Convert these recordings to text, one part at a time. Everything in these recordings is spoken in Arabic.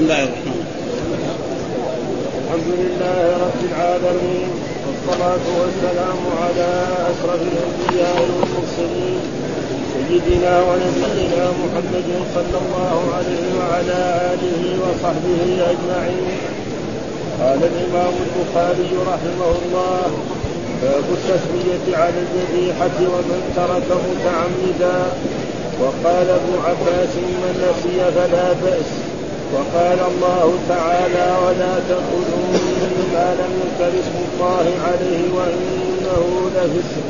بسم الله الرحمن الرحيم. الحمد لله رب العالمين والصلاة والسلام على أشرف الأنبياء والمرسلين سيدنا ونبينا محمد صلى الله عليه وعلى آله وصحبه أجمعين. قال الإمام البخاري رحمه الله باب التسمية على الذبيحة ومن ترك متعمدا وقال ابن عباس من نسي فلا بأس وقال الله تعالى ولا تأكلوا مما لم يذكر اسم الله عليه وإنه لفسق.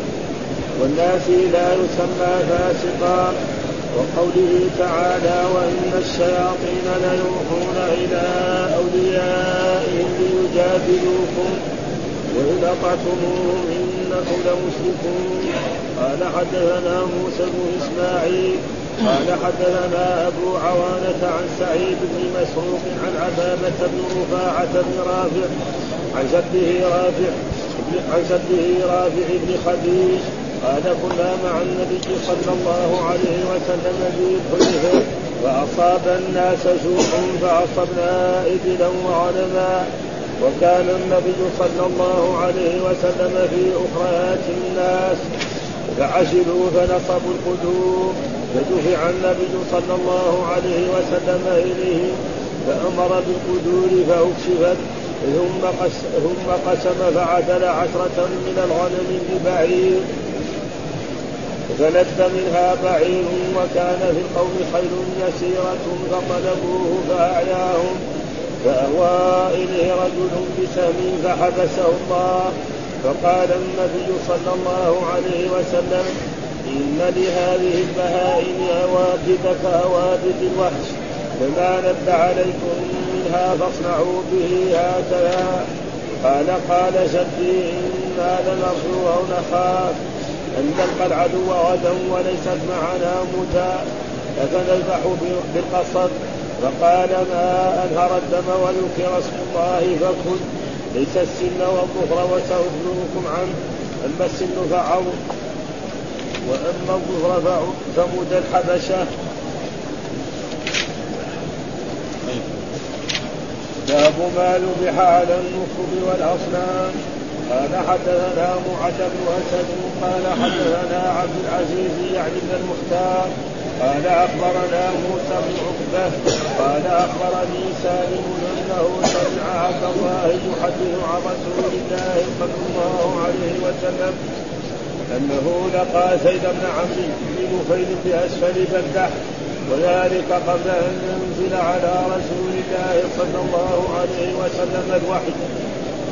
والناس لا يسمى فاسقا. وقوله تعالى وإن الشياطين ليوحون إلى أوليائهم ليجادلوكم وإن أطعتموهم إنكم لمشركون قال حدثنا موسى بن إسماعيل قال حدثنا أبو عوانة عن سعيد بن مسروق عن عبابة بن رفاعة بن رافع عن سده رافع عن سده رافع بن خديج قال كنا مع النبي صلى الله عليه وسلم في الحلفاء فأصاب الناس جوع فأصبنا إبلا وغنما وكان النبي صلى الله عليه وسلم في أخريات الناس فعجلوا فنصبوا القدور فدفع النبي صلى الله عليه وسلم إليهم فأمر بالقدور فأكشفت ثم ثم قسم فعدل عشرة من الغنم ببعير فلد منها بعير وكان في القوم خير يسيرة فطلبوه فأعياهم. فأوى إليه رجل بسهم فحبسه الله. فقال النبي صلى الله عليه وسلم إن لهذه البهائم أوابد كأوابد الوحش فما ند عليكم منها فاصنعوا به هكذا. قال قال شدي إنا لنرجو أو نخاف أن نلقى العدو غدا وليست معنا متى فنذبح بالقصد؟ فقال ما أنهر الدم وذكر اسم الله فكل ليس السن والظهر وسأخبركم عنه. أما السن فعظ وأما الظهر فمد الحبشة. باب ما ذبح على النصب والأصنام. قال حدثنا معد بن أسد قال حدثنا عبد العزيز يعني بن المختار. قال أخبرنا موسى بن عقبة قال أخبرني سالم أنه سمع عبد الله يحدث عن رسول الله صلى الله عليه وسلم. أنه لقى زيد بن عمرو بن نفيل باسفل بلدة وذلك قبل أن ينزل على رسول الله صلى الله عليه وسلم الوحي.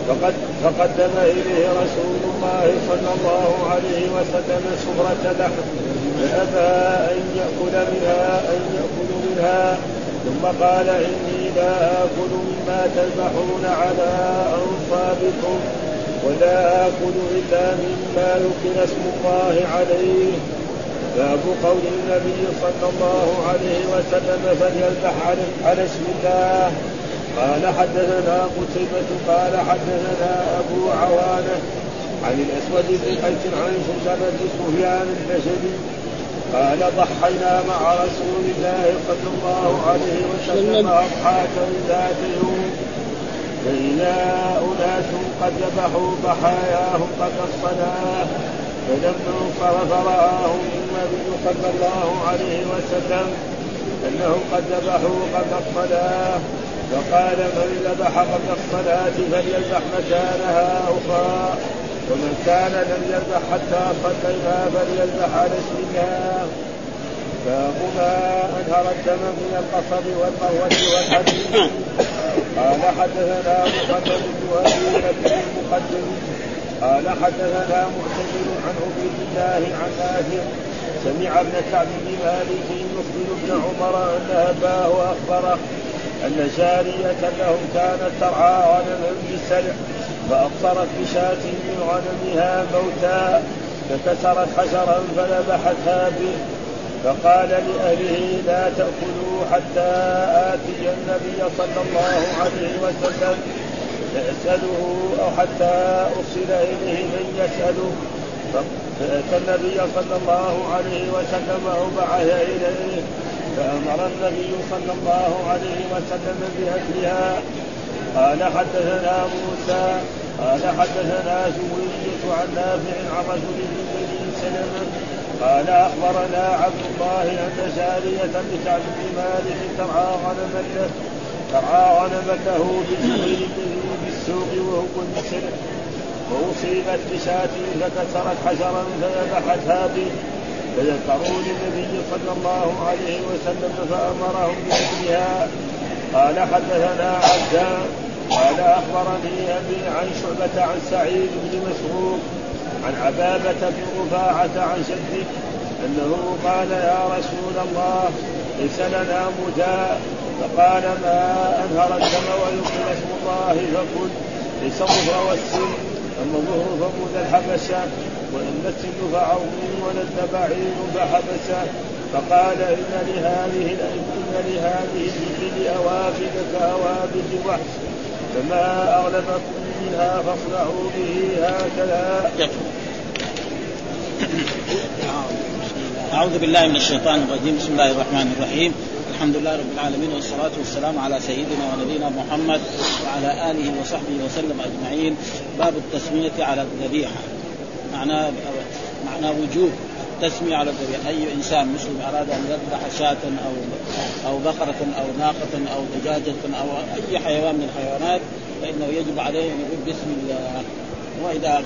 فقد فقدم إليه رسول الله صلى الله عليه وسلم سفرة لحم فأبى أن يأكل منها أن يأكل منها. ثم قال إني لا آكل مما تذبحون على أنصابكم ولا آكل إلا مما ذكر اسم الله عليه. باب قول النبي صلى الله عليه وسلم فليذبح على اسم الله. قال حدثنا قتيبة قال حدثنا أبو عوانة عن الأسود بن قيس عن بن سفيان البشري قال ضحينا مع رسول الله صلى الله عليه وسلم أضحاك ذات يوم. فإذا أناس قد ذبحوا ضحاياهم قبل الصلاة فلما انصرف رآهم النبي صلى الله عليه وسلم أنهم قد ذبحوا قبل الصلاة. وقال من ذبح قبل الصلاة فليذبح مكانها أخرى ومن كان لم يذبح حتى صليها فليذبح على اسمها. باب ما انهر الدم من القصب والقهوة والحديد قال حدثنا محمد بن أبي المقدم. قال حدثنا معتمر عن عبيد الله عن نافع سمع ابن كعب بن مالك يخبر ابن عمر أن أباه اخبره أن جارية لهم كانت ترعى غنما بالسلع فأبصرت بشاة من غنمها موتا فكسرت حجرا فذبحتها به. فقال لأهله لا تأكلوا حتى آتي النبي صلى الله عليه وسلم فأسأله أو حتى أرسل إليه من يسأله. فأتى النبي صلى الله عليه وسلم أو بعث إليه فأمر النبي صلى الله عليه وسلم بأكلها. قال حدثنا موسى قال حدثنا زوية عن نافع عن رجل بني سلمة قال أخبرنا عبد الله أن ساريه لكعب بن مالك ترعى غنما له ترعى غنما له بالسوق وهو المسلم وأصيبت بشاة فكسرت حجرا فذبحتها به. فذكروا للنبي صلى الله عليه وسلم فأمرهم بأكلها. قال حدثنا عبدان قال أخبرني أبي عن شعبة عن سعيد بن مسروق عن عبابة بن رفاعة عن شده أنه قال يا رسول الله ليس لنا مداء فقال ما أنهر الدم ويذكر اسم الله فكل ليس الظهر والسن أما الظهر فمود الحبشة وإما السن فعظيم ولد بعير فحبسه فقال إن لهذه إن لهذه الإبل أوافد كأوافد وحش فما أغلبكم منها فاصنعوا به هكذا. أعوذ بالله من الشيطان الرجيم. بسم الله الرحمن الرحيم. الحمد لله رب العالمين والصلاة والسلام على سيدنا ونبينا محمد وعلى آله وصحبه وسلم أجمعين. باب التسمية على الذبيحة. معناه معناه وجوب التسمية على الذبيحة. أي إنسان مسلم أراد أن يذبح شاة أو أو بقرة أو ناقة أو دجاجة أو أي حيوان من الحيوانات فإنه يجب عليه أن يقول بسم الله. وإذا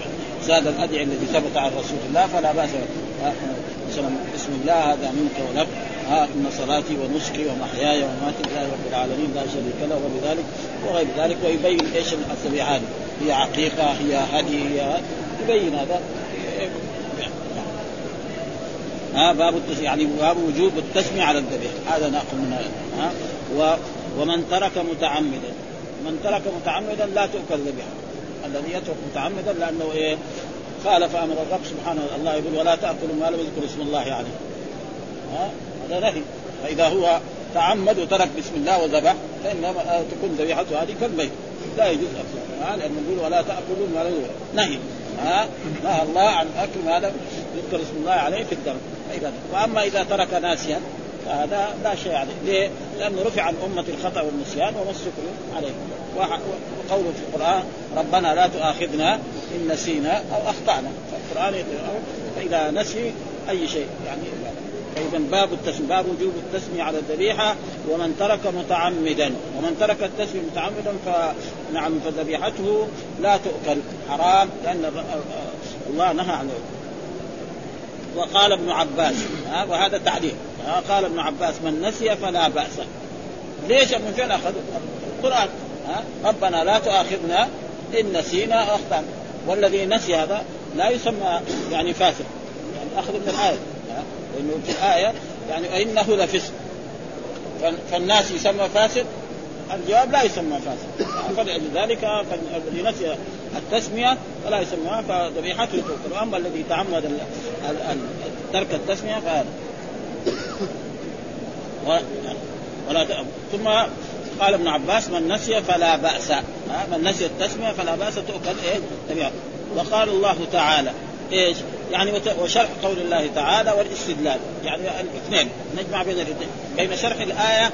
زاد الأدعية التي ثبت عن رسول الله فلا بأس مثلا بسم الله هذا منك ولك. ها إن صلاتي ونسكي ومحياي ومماتي لله رب العالمين لا شريك له وبذلك وغير ذلك. ويبين إيش الذبيحات هي عقيقة هي هدي هي يبين هذا. ها باب يعني باب وجوب التسمية على الذبيح هذا نأخذ من ها ومن ترك متعمدا. من ترك متعمدا لا تؤكل ذبيحه الذي يترك متعمدا لأنه إيه خالف أمر الرب سبحانه الله يقول ولا تأكلوا ما لم يذكر اسم الله عليه. ها؟ هذا نهي فإذا هو تعمد وترك بسم الله وذبح فان تكون ذبيحته هذه كالبيت. لا يجوز اكلها لأنه يقول ولا تأكلوا ما لم نهي. ها؟ نهى الله عن أكل ما لم يذكر اسم الله عليه في الدم وأما إذا ترك ناسيا فهذا لا شيء عليه، ليه؟ لأنه رفع عن أمة الخطأ والنسيان السكر عليه، وقوله في القرآن ربنا لا تؤاخذنا إن نسينا أو أخطأنا، فالقرآن فاذا نسي أي شيء. يعني فإذا باب التسمية باب وجوب التسمية على الذبيحة ومن ترك متعمدا. ومن ترك التسمية متعمدا فنعم فذبيحته لا تؤكل. حرام لأن الله نهى عنه وقال ابن عباس وهذا تعليق. قال ابن عباس من نسي فلا بأس. ليش من فين أخذ القرآن؟ ربنا لا تؤاخذنا إن نسينا أخطأنا. والذي نسي هذا لا يسمى يعني فاسق يعني أخذ من الآية لأنه في الآية يعني إنه لفسق. فالناس يسمى فاسق الجواب لا يسمى فاسق. فلذلك الذي نسي التسمية فلا يسمى فذبيحته تؤكل واما الذي تعمد ترك التسمية فهذا. ولا ثم قال ابن عباس من نسي فلا بأس. من نسي التسمية فلا بأس تؤكل إيه؟ ذبيحته وقال الله تعالى إيش؟ يعني وشرح قول الله تعالى والإستدلال. يعني الاثنين نجمع بين الاثنين. بين شرح الآية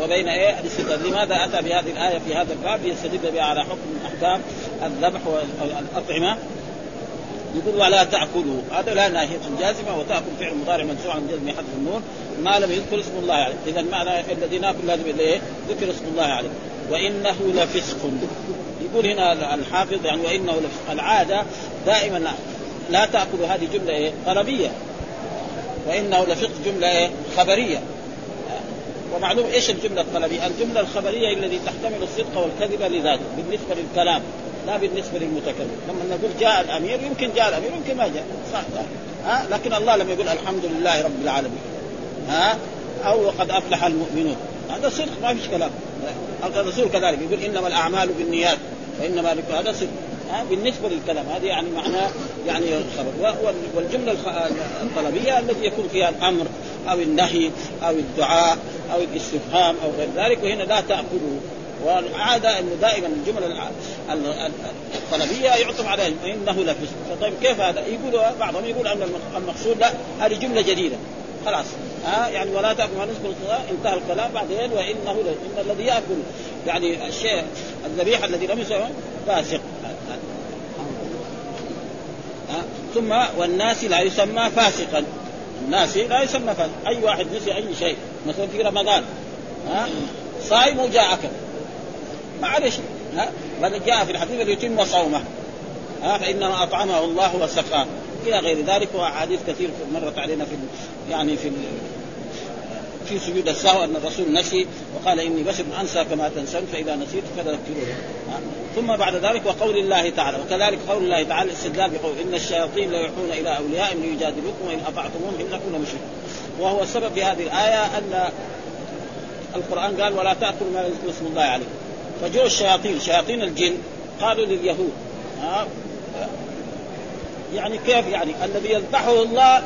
وبين إيه؟ الاستدلال لماذا أتى بهذه الآية في هذا الباب ليستدل بها على حكم من أحكام الذبح والأطعمة؟ يقول ولا تأكلوا. هذا لا ناهية جازمة وتأكل فعل مضارع منسوع عن جزم حذف النون. ما لم يذكر اسم الله عليه. إذا معنى الذي نأكل لازم إيه؟ ذكر اسم الله عليه. وإنه لفسق. يقول هنا الحافظ يعني وإنه لفسق. العادة دائما لا تاكل هذه جملة إيه؟ طلبية. وإنه لفسق جملة إيه؟ خبرية. ومعلوم إيش الجملة الطلبية؟ الجملة الخبرية التي تحتمل الصدق والكذب لذاته بالنسبة للكلام لا بالنسبة للمتكلم، لما نقول جاء الأمير يمكن جاء الأمير يمكن ما جاء، صح ها؟ لكن الله لما يقول الحمد لله رب العالمين ها؟ أو وقد أفلح المؤمنون. هذا صدق ما فيش كلام. الرسول كذلك يقول إنما الأعمال بالنيات وانما هذا صدق. ها بالنسبة للكلام. هذه يعني معناه يعني الخبر. والجملة الطلبية التي يكون فيها الأمر أو النهي أو الدعاء أو الاستفهام أو غير ذلك وهنا لا تاكلوا والعادة انه دائما الجمل الطلبية يعطف عليها إنه لفسق طيب كيف هذا؟ يقول بعضهم يقول أن المقصود لا هذه جملة جديدة. خلاص. ها؟ يعني ولا تأكل ما نسبه انتهى الكلام بعدين وإنه إن الذي يأكل يعني الشيء الذبيحه الذي لم يسمى فاسق. ها ثم والناس لا يسمى فاسقا. الناس لا يسمى فاسق أي واحد نسي أي شيء. مثلا في رمضان. ها صايم وجاء اكل شيء ها بل جاء في الحديث يتم صومه. ها فانما أطعمه الله وسقاه. إلى غير ذلك وأحاديث كثير مرت علينا في يعني في في سجود السهو ان الرسول نسي وقال إني بشر أنسى كما تنسون فإذا نسيت فذكروني. ثم بعد ذلك وقول الله تعالى وكذلك قول الله تعالى الاستدلال بقول إن الشياطين لا يوحون إلى اوليائهم ليجادلوكم وإن أطعتموهم انكم لمشركون. وهو السبب في هذه الآية أن القرآن قال ولا تأكلوا ما يذكر اسم الله عليه فجوا الشياطين شياطين الجن قالوا لليهود ها يعني كيف يعني؟ الذي يذبحه الله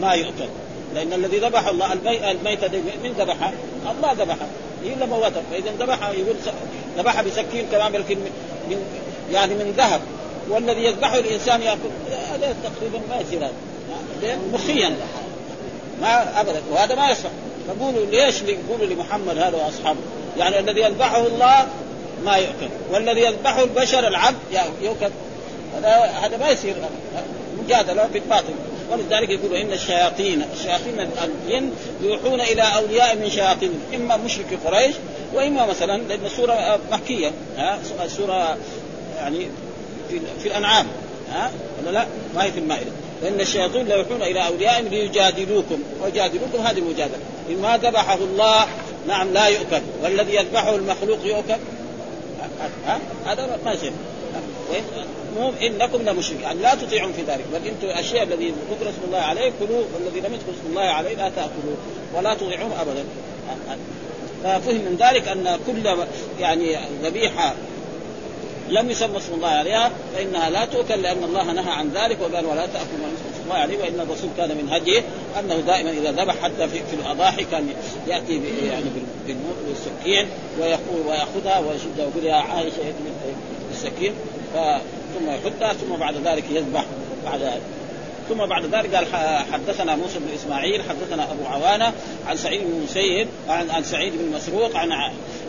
ما يؤكل. لأن الذي ذبح الله الميتة من ذبحها؟ الله ذبحها. هي اللي موتها فإذا ذبحها يقول ذبحها بسكين كمان لكن من يعني من ذهب. والذي يذبحه الإنسان يأكل. هذا تقريبا ما يصير هذا. مخيا ما ابدا. وهذا ما يصح. فقولوا ليش يقولوا لمحمد هذا وأصحابه. يعني الذي يذبحه الله ما يؤكل. والذي يذبحه البشر العبد يؤكل. هذا هذا ما يصير. مجادلة في الباطل. ولذلك يقول إن الشياطين الشياطين الجن يوحون إلى أولياء من شياطين إما مشرك قريش وإما مثلا لأن السوره مكية ها السوره يعني في, في الأنعام ها ولا لا؟ ما هي في المائدة. فان الشياطين لا يوحون إلى اوليائهم ليجادلوكم ويجادلوكم هذه مجادله ما ذبحه الله نعم لا يؤكل. والذي يذبحه المخلوق يؤكل؟ هذا ما يصير مو إنكم لمشركون يعني لا تطيعون في ذلك بل إنتم الأشياء الذي ذكر اسم الله عليه كلوا والذي لم يذكر اسم الله عليه لا تأكلوه ولا تطيعوه ابدا. ففهم من ذلك أن كل يعني ذبيحة لم يسمى اسم الله عليها فإنها لا تؤكل لأن الله نهى عن ذلك وقال ولا تأكلوا ما اسم الله عليه وإن الرسول كان من هديه أنه دائما إذا ذبح حتى في, في الأضاحي كان يأتي يعني بالسكين ويقول ويأخذها ويشدها ويقول يا عائشة بالسكين ثم يحطها ثم بعد ذلك يذبح بعد ذلك. ثم بعد ذلك قال حدثنا موسى بن إسماعيل حدثنا أبو عوانة عن سعيد بن مسيب عن عن سعيد بن مسروق عن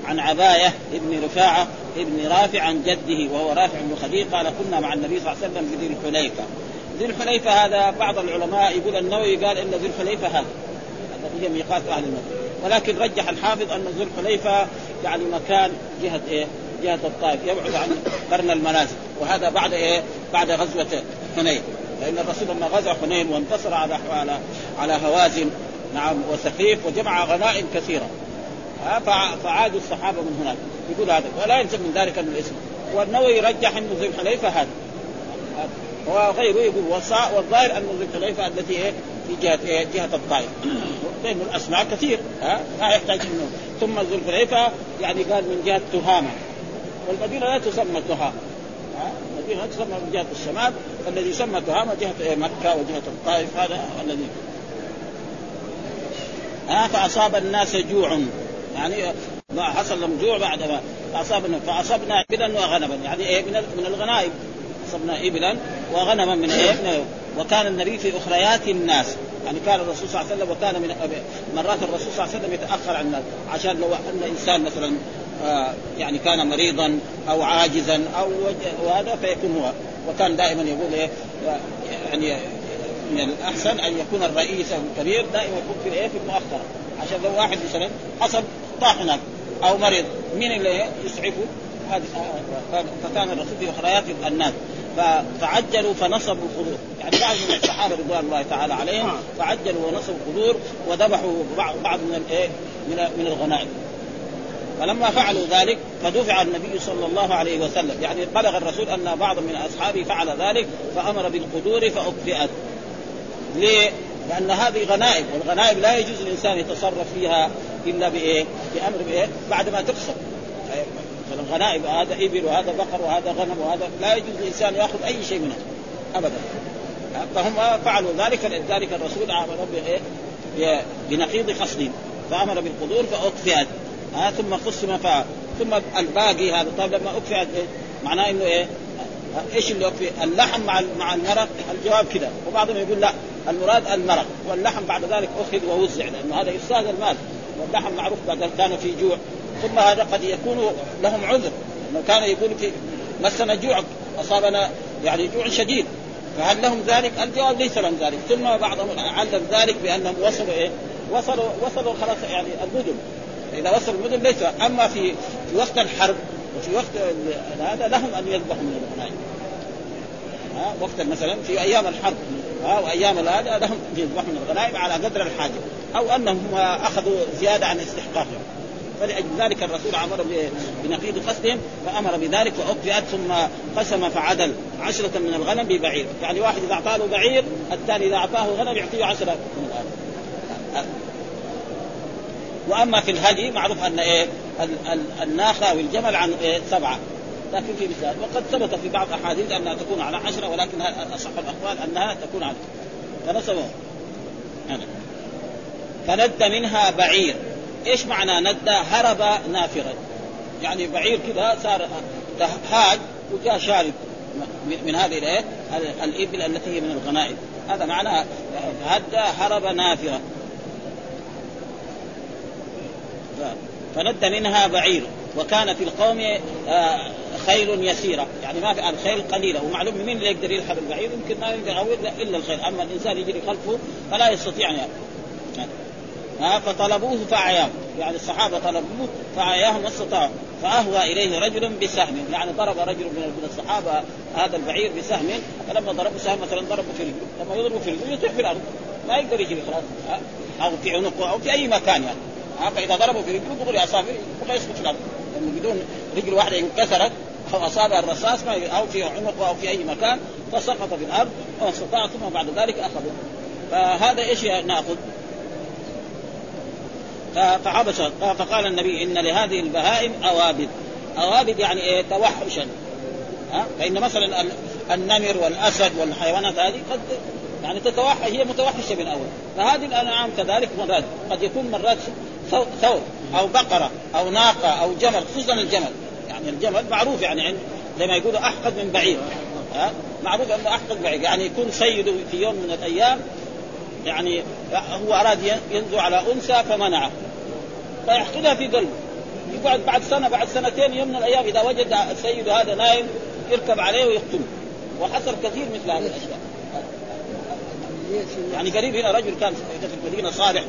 عن عباية ابن رفاعة ابن رافع عن جده وهو رافع بن خديج قال كنا مع النبي صلى الله عليه وسلم بذي الحليفة. ذي الحليفة هذا بعض العلماء يقول النووي قال إن ذي الحليفة هذا الذي هي ميقات أهل المدينة. ولكن رجح الحافظ أن ذو الحليفة يعني مكان جهة إيه؟ جهه الطائف يبعد عن قرن المنازل. وهذا بعد إيه؟ بعد غزوة حنين. لأن الرسول لما غزا حنين وانتصر على على على هوازن نعم وسقيف وجمع غنائم كثيرة. فعادوا الصحابة من هناك. يقول هذا ولا يلزم من ذلك من الاسم والنووي يرجح انه ذو الحليفه هذا. وغيره يقول والظاهر أن ذو الحليفه التي إيه؟ في جهة إيه؟ جهة الطائف. لأنه الأسماء كثير. ها ما يحتاج منه ثم ذو الحليفه يعني قال من جهة تهامة. والمدينة لا تسمى تهامه المدينة تسمى من جهة الشمال الذي يسمى تهامه جهة مكة وجهة الطائف هذا الذي. ها؟ فأصاب الناس جوع. يعني حصل لهم جوع بعد ما فاصابنا فأصبنا ابلا وغنما. يعني إيه؟ من من الغنائم. أصبنا ابلا وغنما من إيه؟ وكان النبي في أخريات الناس. يعني كان الرسول صلى الله عليه وسلم وكان من مرات الرسول صلى الله عليه وسلم يتأخر عن الناس عشان لو أن إنسان مثلا يعني كان مريضا أو عاجزا أو وهذا فيكون هو. وكان دائما يقول إيه يعني من الأحسن أن يكون الرئيس أو الكبير دائما يكون في إيه في المؤخرة. عشان لو واحد مثلا حصل طاح هناك أو مريض مين اللي يسعفه؟ هذه فكان الرسول في اخريات الناس. فعجلوا فنصبوا القدور يعني بعض من الصحابة رضوان الله تعالى عليهم فعجلوا ونصبوا القدور وذبحوا بعض من الإيه من من الغنائم. فلما فعلوا ذلك فدفع النبي صلى الله عليه وسلم يعني بلغ الرسول أن بعض من أصحابه فعل ذلك فأمر بالقدور فأكفئت ليه؟ لأن هذه غنائم والغنائم لا يجوز الإنسان يتصرف فيها إلا بإيه؟ بأمر بإيه؟ بعد ما تقسم مثلا غنائم هذا إبل وهذا بقر وهذا غنم وهذا لا يجوز الإنسان يأخذ أي شيء منها ابدا فهم فعلوا ذلك فلذلك الرسول آمر بإيه؟ بنقيض قصد فأمر بالقدور فاطفئت ها ثم قسم فعل. ثم الباقي هذا. طيب لما اكفئت إيه؟ معناه إنه إيه؟ إيش اللي أكفي؟ اللحم مع مع المرق. الجواب كذا وبعضهم يقول لا. المراد المرق. واللحم بعد ذلك أخذ ووزع لأنه هذا إفساد المال. واللحم معروف بعد كان في جوع. ثم هذا قد يكون لهم عذر. لو كان يقول في مسنا جوع أصابنا يعني جوع شديد. فهل لهم ذلك؟ الجواب ليس لهم ذلك، ثم بعضهم علم ذلك بأنهم وصلوا إيه؟ وصلوا وصلوا خلاص يعني المدن إذا وصلوا المدن ليس أما في في وقت الحرب وفي وقت هذا لهم أن يذبحوا من الغنائم. ها وقت مثلا في أيام الحرب ها وأيام هذا لهم أن يذبحوا من الغنائم على قدر الحاجة أو أنهم أخذوا زيادة عن استحقاقهم. فلأجل ذلك الرسول أمر بنقيض قصدهم فأمر بذلك فاكفئت ثم قسم فعدل عشرة من الغنم ببعير، يعني واحد إذا أعطاه بعير الثاني إذا أعطاه غنم يعطيه عشرة من الغنم. وأما في الهدي معروف أن إيه الناقه أو الجمل عن إيه سبعة. لكن في مثال وقد ثبت في بعض الأحاديث أنها تكون على عشرة ولكن أصح الأقوال أنها تكون على فنسبه. فند منها بعير. إيش معنى ند؟ هرب نافرا يعني بعير كذا صار هاج وجاء شارب من هذه الإيه الإبل التي هي من الغنائم. هذا معنى هد هرب نافرا فند منها بعير وكان في القوم آه، خيل يسيرة. يعني ما في الخيل قليلة. ومعلوم مين اللي يقدر يلحق البعير يمكن ما يقدر إلا الخيل. أما الإنسان يجري خلفه فلا يستطيع أن ها فطلبوه فعياه يعني الصحابة طلبوه فعياهم ما استطاعوا فأهوى إليه رجل بسهم. يعني ضرب رجل من الصحابة هذا البعير بسهم. فلما ضربوا سهم مثلا ضربوا في رجله. لما يضربوا في رجله يطيح في الأرض. ما يقدر يجري خلاص. أو في عنقه أو في أي مكان يعني. فإذا ضربوا في رجله دغري اصابع يبقى يسقط في الأرض لأنه بدون رجل واحدة انكسرت أو اصابها الرصاص أو في عنقه أو في أي مكان فسقط في الأرض واستطاع ثم بعد ذلك اخذه فهذا إيش ناخذ؟ فعبس فقال النبي إن لهذه البهائم أوابد. أوابد يعني إيه؟ توحشا. ها؟ فإن مثلا النمر والأسد والحيوانات هذه قد يعني تتوحش هي متوحشة من اول فهذه الأنعام كذلك مرات قد يكون مرات ثور أو بقرة أو ناقة أو جمل خصوصا الجمل. يعني الجمل معروف يعني عند زي ما يقولوا أحقد من بعيد ها؟ معروف أنه أحقد بعيد يعني يكون سيده في يوم من الأيام يعني هو أراد ينزو على أنثى فمنعه. فيحقدها في قلبه. يقعد بعد سنة بعد سنتين يوم من الأيام إذا وجد السيد هذا نايم يركب عليه ويقتله. وحصل كثير مثل هذه الأشياء. يعني قريب هنا رجل كان في المدينة صالح.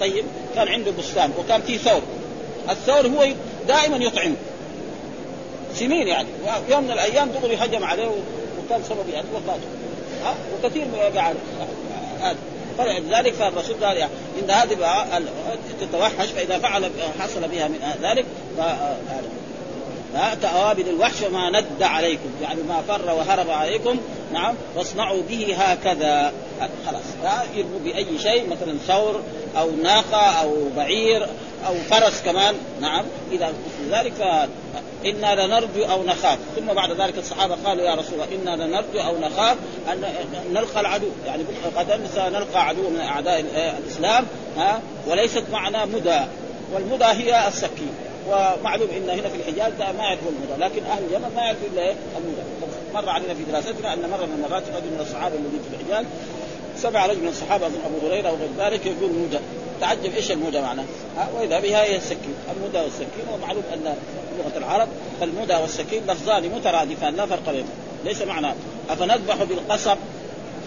طيب كان عنده بستان وكان فيه ثور الثور هو دائما يطعم. سنين يعني. يوم من الأيام دغري هجم عليه وكان سبب يعني وفاته. ها؟ وكثير من يقع هذا فلذلك فالرسول قال يعني إن هذه تتوحش فإذا فعل حصل بها من ذلك كأوابد الوحش وما ند عليكم. يعني ما فر وهرب عليكم. نعم. واصنعوا به هكذا. خلاص. يرموا بأي شيء مثلا ثور أو ناقة أو بعير أو فرس كمان. نعم. إذا مثل ذلك إنا لنرجو أو نخاف. ثم بعد ذلك الصحابة قالوا يا رسول الله إنا لنرجو أو نخاف أن نلقى العدو. يعني قد سنلقى عدو من أعداء الإسلام. ها؟ وليست معنا مدى. والمدى هي السكين. ومعلوم إن هنا في الحجاز ما يعرفوا المدى لكن أهل اليمن ما يعرفوا إلا المدى مر علينا في دراستنا أن مرة من المرات رجل من الصحابة الذين في الحجاز سمع رجل من الصحابة أظن أبو هريرة أو غير ذلك يقول مدى تعجب إيش المدى معناه؟ وإذا بها هي السكين، المدى والسكين ومعلوم أن لغة العرب فالمدى والسكين لفظان مترادفان لا فرق بينهما، ليس معناه. أفنذبح بالقصب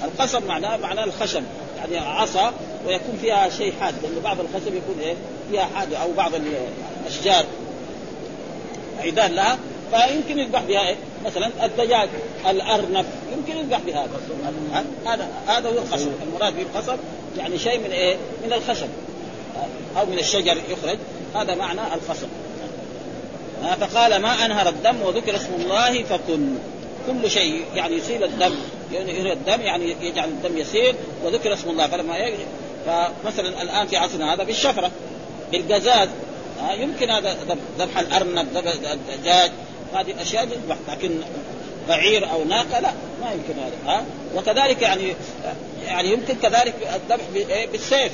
القصب معناه معناه الخشب يعني عصا ويكون فيها شيء حاد لأن بعض الخشب يكون إيه؟ فيها حاد أو بعض الأشجار عيدان لها فيمكن يذبح بها إيه؟ مثلا الدجاج الأرنب يمكن يذبح بهذا هذا هذا هو الخشب. المراد بالقصب يعني شيء من إيه؟ من الخشب. أو من الشجر يخرج. هذا معنى الخصب فقال ما أنهر الدم وذكر اسم الله فكن. كل شيء يعني يسيل الدم. يعني الدم يعني يجعل الدم يسيل وذكر اسم الله فلما فمثلا الآن في عصرنا هذا بالشفرة بالقزاز يمكن هذا ذبح الأرنب ذبح الدجاج هذه الاشياء يذبح لكن بعير أو ناقة لا ما يمكن هذا ها وكذلك يعني يعني يمكن كذلك الذبح إيه؟ بالسيف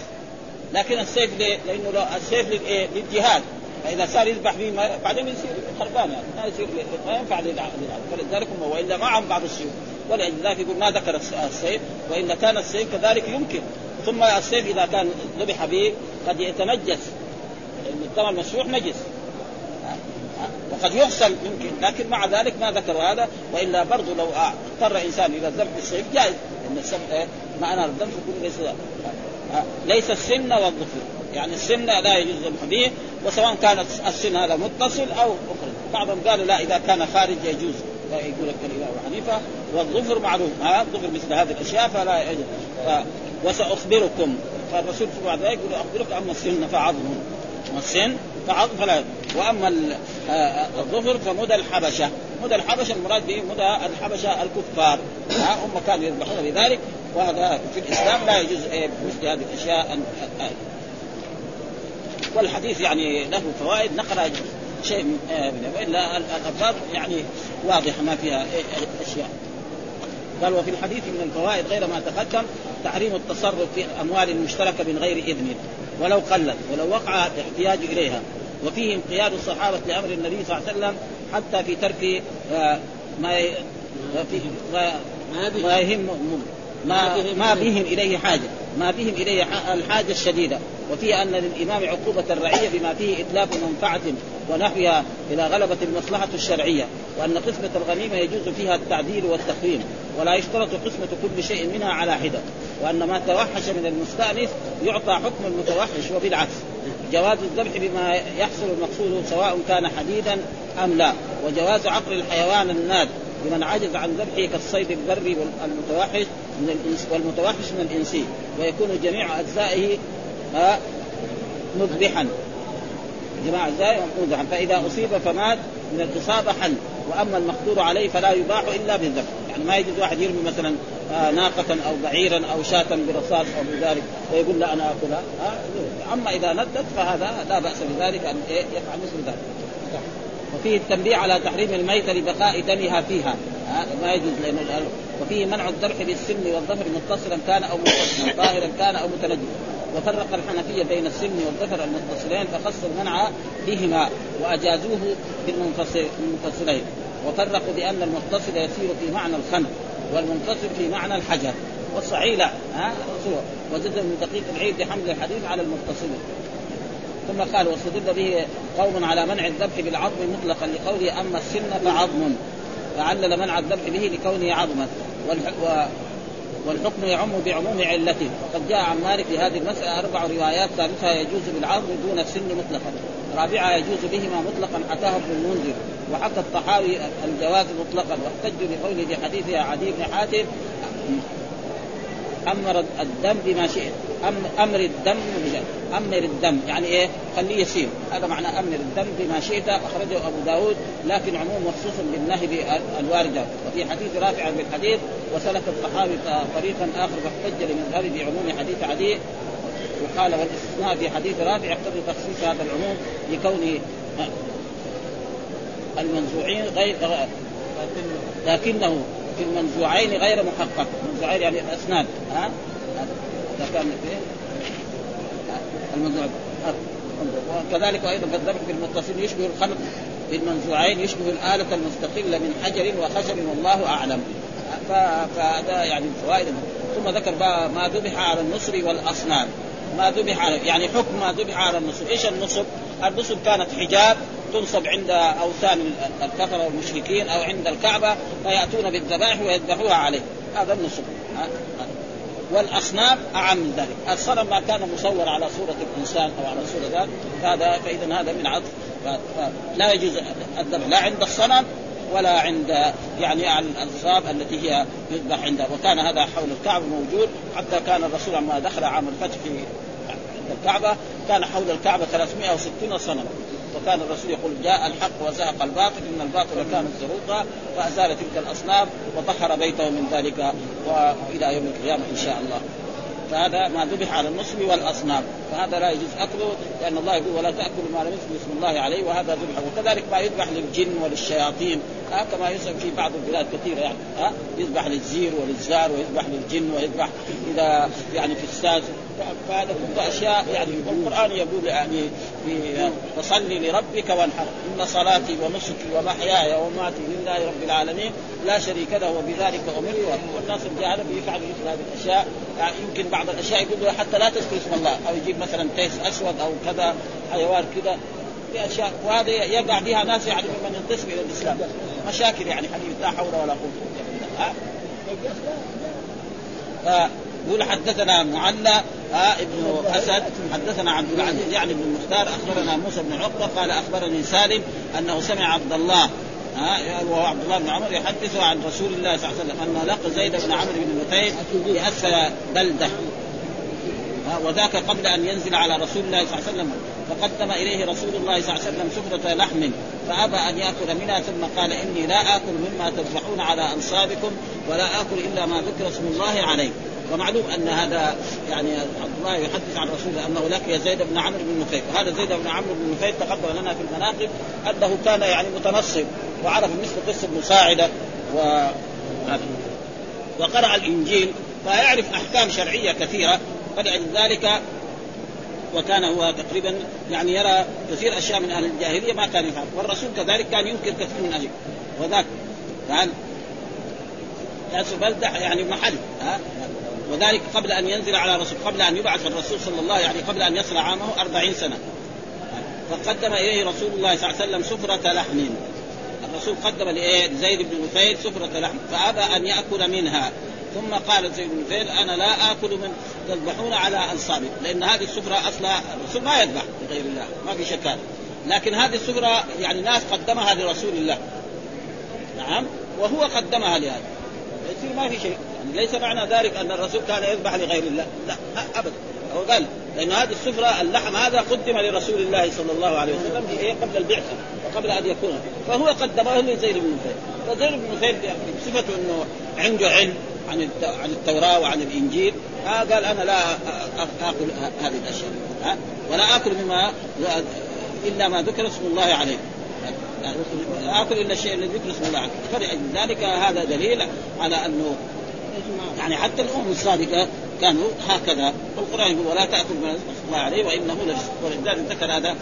لكن السيف ليه؟ لأنه لو السيف للجهاد فإذا صار يذبح به بعدين يصير خربان يعني ما يصير ما ينفع للعالم فلذلك هم وإلا معهم بعض السيوف ولذلك يقول ما ذكر السيف والا كان السيف كذلك يمكن. ثم السيف إذا كان ذبح به قد يتنجس الدم المسفوح نجس. وقد يغسل يمكن لكن مع ذلك ما ذكروا هذا وإلا برضه لو اضطر إنسان إلى الذبح بالسيف جائز. إن السبب إيه؟ معنى الذبح يكون ليس ليس السن والظفر. يعني السن لا يجوز الذبح به وسواء كانت السن هذا متصل أو أخرى. بعضهم قالوا لا إذا كان خارج يجوز. يقول الامام حنيفة. والظفر معروف. ها؟ الظفر مثل هذه الأشياء فلا يجوز. ف... وسأخبركم. فالرسول صلى الله عليه وسلم يقول أخبرك أما السن فعظم. السن فعظم فلا وأما آه، الظفر فمدى الحبشة. مدى الحبشة المراد به مدى الحبشة الكفار. ها؟ هم كانوا يذبحون لذلك. وهذا في الإسلام لا يجوز إيه؟ مثل هذه الأشياء. أن والحديث يعني له فوائد نقرا شيء من آه، والا الألفاظ يعني واضحة ما فيها أشياء. قال وفي الحديث من الفوائد غير ما تقدم تحريم التصرف في الاموال المشتركه من غير إذن ولو قلت ولو وقع الاحتياج إليها. وفيه انقياد الصحابة لأمر النبي صلى الله عليه وسلم حتى في ترك آه، ما ما يهم ما ما بهم إليه حاجة. ما بهم إليه الحاجة الشديدة. وفيه أن للامام عقوبة الرعية بما فيه إتلاف منفعة ونحوها إلى غلبة المصلحة الشرعية وأن قسمة الغنيمة يجوز فيها التعديل والتقويم ولا يشترط قسمة كل شيء منها على حدة وأن ما توحش من المستانس يعطى حكم المتوحش وبالعكس. جواز الذبح بما يحصل المقصود سواء كان حديدا أم لا وجواز عقل الحيوان الناد لمن عجز عن ذبحه كالصيد البري والمتوحش من الإنس والمتوحش من الانسي ويكون جميع أجزائه مذبحا. جماعة أجزائه مذبحا. فإذا أصيب فمات من الإصابة حل. وأما المقدور عليه فلا يباح إلا بالذبح. يعني ما يجوز واحد يرمي مثلا آه، ناقة أو بعيرا أو شاة برصاص أو بذلك ويقول لا أنا آكلها. آه، أما إذا ندت فهذا لا بأس بذلك أن إيه، يفعل مثل ذلك. وفيه التنبيه على تحريم الميتة لبقاء دمها فيها. ما يجوز لأنه وفيه منع الذبح بالسن والظفر متصلا كان أو متصلا طاهرا كان أو متنجما. وفرق الحنفية بين السن والظفر المتصلين فخصوا المنع بهما وأجازوه بالمنفصلين. وفرقوا بأن المتصل يسير في معنى الخنق والمنتصر في معنى الحجر. والصحيح لا ها وجد من دقيق العيد بحمل الحديث على المتصل. ثم قال واستدل به قوم على منع الذبح بالعظم مطلقا لقوله أما السن فعظم فعلل منع الذبح به لكونه عظما. والحكم يعم بعموم علته. وقد جاء عن مالك في هذه المسألة أربع روايات ثالثها يجوز بالعظم دون السن مطلقا. رابعها يجوز بهما مطلقا حكاه ابن المنذر. وحكى الطحاوي الجواز مطلقا. واحتجوا بقوله في حديث عدي بن حاتم أمر الدم بما شئت. أمر الدم أمر الدم. يعني إيه؟ خليه يسير هذا معنى أمر الدم بما شئت. أخرجه أبو داود. لكن عموم مخصوص بالنهي الواردة. وفي حديث رافع بالحديث وسلك الصحابي طريقا آخر فاحتج لمذهبه بعموم حديث عدي. وقال والاستثناء في حديث رافع يقتضي تخصيص هذا العموم لكونه المنزوعين غير لكنه. في المنزوعين غير محقق. المنزوعين يعني الاسنان ها؟ كان في المنزوع وكذلك أيضا في بالمتصل يشبه الخلق بالمنزوعين يشبه الآلة المستقلة من حجر وخشب والله أعلم. فهذا يعني فوائد. ثم ذكر ما ذبح على النصر والأصنام. ما ذبح على يعني حكم ما ذبح على النصر. إيش النصب؟ النصب كانت حجاب تنصب عند أوثان الكفرة والمشركين أو عند الكعبة فيأتون بالذبائح ويذبحوها عليه. هذا النصب والاصنام أعم من ذلك، الصنم ما كان مصور على صورة الإنسان أو على صورة ذلك هذا فاذا هذا من عطف. لا يجوز الذبح لا عند الصنم ولا عند يعني الأنصاب التي هي يذبح عندها. وكان هذا حول الكعبة موجود. حتى كان الرسول لما دخل عام الفتح في الكعبة كان حول الكعبة 360 صنما. وكان الرسول يقول جاء الحق وزهق الباطل إن الباطل كان زروقا فأزال تلك الأصنام وطهر بيته من ذلك وإلى يوم القيامة إن شاء الله. فهذا ما ذبح على النصب والأصنام. فهذا لا يجوز أكله لأن الله يقول ولا تأكلوا ما لم يذكر اسم الله عليه وهذا ذبح وكذلك ما يذبح للجن وللشياطين. ها كما يسمى في بعض البلاد كثيرة يعني. ها يذبح للزير وللزار ويذبح للجن ويذبح إذا يعني في الساز فهذا كله اشياء يعني والقرآن يقول يعني فصلي لربك وانحر. إن صلاتي ونسكي ومحياي ومماتي لله رب العالمين لا شريك له وبذلك أمرت. والناس الجهله بيفعلوا مثل هذه الأشياء. يعني يمكن بعض الأشياء يقول حتى لا تذكر اسم الله. أو يجيب مثلا تيس أسود أو كذا حيوان كذا. في أشياء. وهذا يقع فيها ناس يعني ممن ينتسب إلى الإسلام. مشاكل يعني حديث. لا حول ولا قوة إلا بالله. يقول حدثنا معلى آه ابن أسد حدثنا عبد العزيز يعني بن المختار أخبرنا موسى بن عقبة قال أخبرني سالم أنه سمع عبد الله ها وهو عبد الله بن عمر يحدث عن رسول الله صلى الله عليه وسلم انه لقى زيد بن عمرو بن نفيل باسفل بلدة وذاك قبل أن ينزل على رسول الله صلى الله عليه وسلم. فقدم إليه رسول الله صلى الله عليه وسلم سفرة لحم فأبى أن يأكل منها ثم قال إني لا آكل مما تذبحون على أنصابكم ولا آكل إلا ما ذكر اسم الله عليه. ومعلوم أن هذا يعني عبد الله يحدث عن رسول أنه لقي زيد بن عمرو بن نفيل وهذا زيد بن عمرو بن نفيل تقدم لنا في المناقب أنه كان يعني متنصب وعرف مثل قصة مساعدة و وقرأ الإنجيل فيعرف أحكام شرعية كثيرة فلأجل ذلك وكان هو تقريبا يعني يرى كثير أشياء من أهل الجاهلية ما كان يفعل والرسول كذلك كان ينكر كثير من اهله وذاك كان بلدة يعني محل ها؟ وذلك قبل أن ينزل على رسول قبل أن يبعث الرسول صلى الله يعني قبل أن يصل عامه أربعين سنة. فقدم إليه رسول الله صلى الله عليه وسلم سفرة لحم. الرسول قدم لزيد بن نفيل سفرة لحم. فأبى أن يأكل منها. ثم قال زيد بن نفيل أنا لا آكل من تذبحون على أنصابي لأن هذه السفرة أصلا الرسول ما يذبح لغير الله ما في شك لكن هذه السفرة يعني ناس قدمها لرسول الله. نعم وهو قدمها لهذا. يصير ما في شيء. يعني ليس معنى ذلك أن الرسول كان يذبح لغير الله. لا ابدا. هو قال لأن هذه السفرة اللحم هذا قدم لرسول الله صلى الله عليه وسلم إيه؟ قبل البعثة وقبل أن يكون. فهو قدمه لزيد بن نفيل فزيد بن نفيل بصفته إنه عنده علم. عن عن التوراة وعن الإنجيل. ها قال أنا لا اكل هذه الأشياء. ها ولا آكل مما إلا ما ذكر اسم الله عليه. آكل إلا الشيء الذي ذكر اسم الله عليه. فلذلك هذا دليل على أنه يعني حتى الامم السابقه كانوا هكذا. والقرآن يقول ولا تأكل ما الله عليه وإنه ولذلك ذكر هذا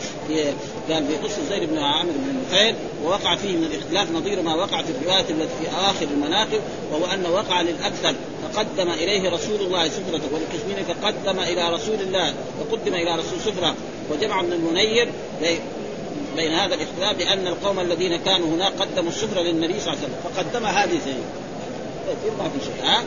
قال في قصة زيد بن عامر بن نفيل ووقع فيه من الاختلاف نظير ما وقع في الروايات التي في اواخر المناقب وهو انه وقع للأكثر فقدم إليه رسول الله سفرته وللكشمين فقدم إلى رسول الله فقدم إلى رسول سفرة وجمع من المنير بين هذا الاختلاف بأن القوم الذين كانوا هناك قدموا السفرة للنبي صلى الله عليه وسلم فقدم هذه زيد. ما في شيء ها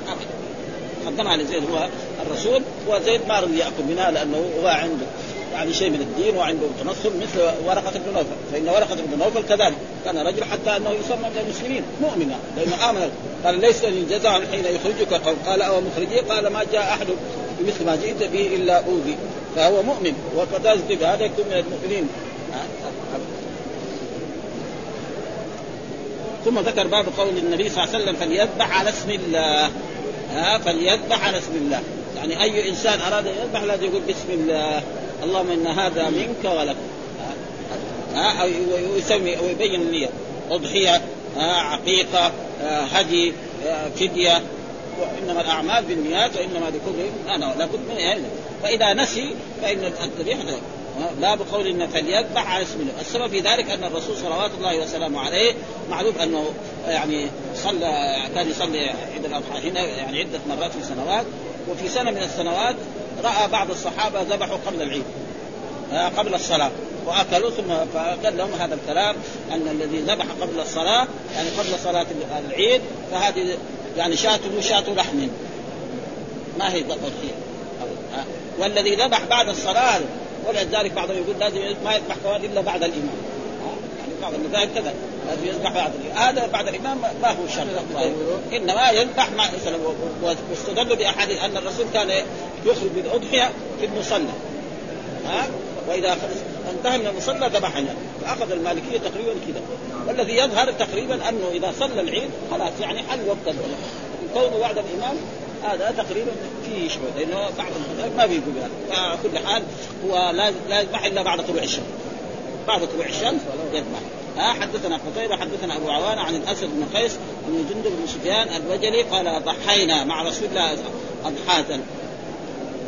قدمها لزيد هو الرسول وزيد ما رضي يأكل منها لأنه هو عنده يعني شيء من الدين وعنده تنصل مثل ورقة بن نوفل. فإن ورقة بن نوفل كذلك كان رجل حتى أنه يسمى من المسلمين مؤمنا لأنه آمن. قال ليس للجزاء حين يخرجك. قال, قال أو مخرجي؟ قال ما جاء أحد بمثل ما جئت به إلا أوذي. فهو مؤمن. وكذلك هذا يكون من المؤمنين. ثم ذكر باب قول النبي صلى الله عليه وسلم فليذبح على اسم الله. ها فليذبح على اسم الله. يعني أي إنسان أراد أن يذبح لازم يقول بسم الله. اللهم إن هذا منك ولك. ها ويسمي ويبين النية. أضحية عقيقة هدي فدية. وإنما الأعمال بالنيات وإنما لكل أنا لابد من يعني فإذا نسي فإن الذبيحة باب قول إن فليذبح على اسم السبب في ذلك أن الرسول صلوات الله وسلامه عليه معروف أنه يعني صلى كان يصلي عيد الأضحى هنا يعني عدة مرات في سنوات وفي سنة من السنوات رأى بعض الصحابة ذبحوا قبل العيد قبل الصلاة وأكلوا ثم فقال لهم هذا الكلام أن الذي ذبح قبل الصلاة يعني قبل صلاة العيد فهذه يعني شاته شاة لحم. ما هي ضحيه والذي ذبح بعد الصلاة ولذلك بعضهم يقول لازم ما يذبح كمان إلا بعد الإمام. يعني بعض المذاهب كذا. لازم يذبح بعد الإمام. هذا بعد الإمام ما هو شرط إنما يذبح ما واستدلوا بأحاديث أن الرسول كان يخرج بالاضحيه في المصلى. ها؟ وإذا انتهى من المصلى ذبحنا. فأخذ المالكية تقريبا كذا. والذي يظهر تقريبا أنه إذا صلى العيد خلاص يعني حل وقت كونه بعد الإمام هذا تقريبا فيه شوي لأنه بعض ما بيقول هذا. فكل حال هو لا يذبح إلا بعد طلوع الشمس. بعد طلوع الشمس يذبح. ها حدثنا قتيبة حدثنا أبو عوانة عن الأسد بن قيس بن جندب بن سفيان البجلي قال ضحينا مع رسول الله أضحاة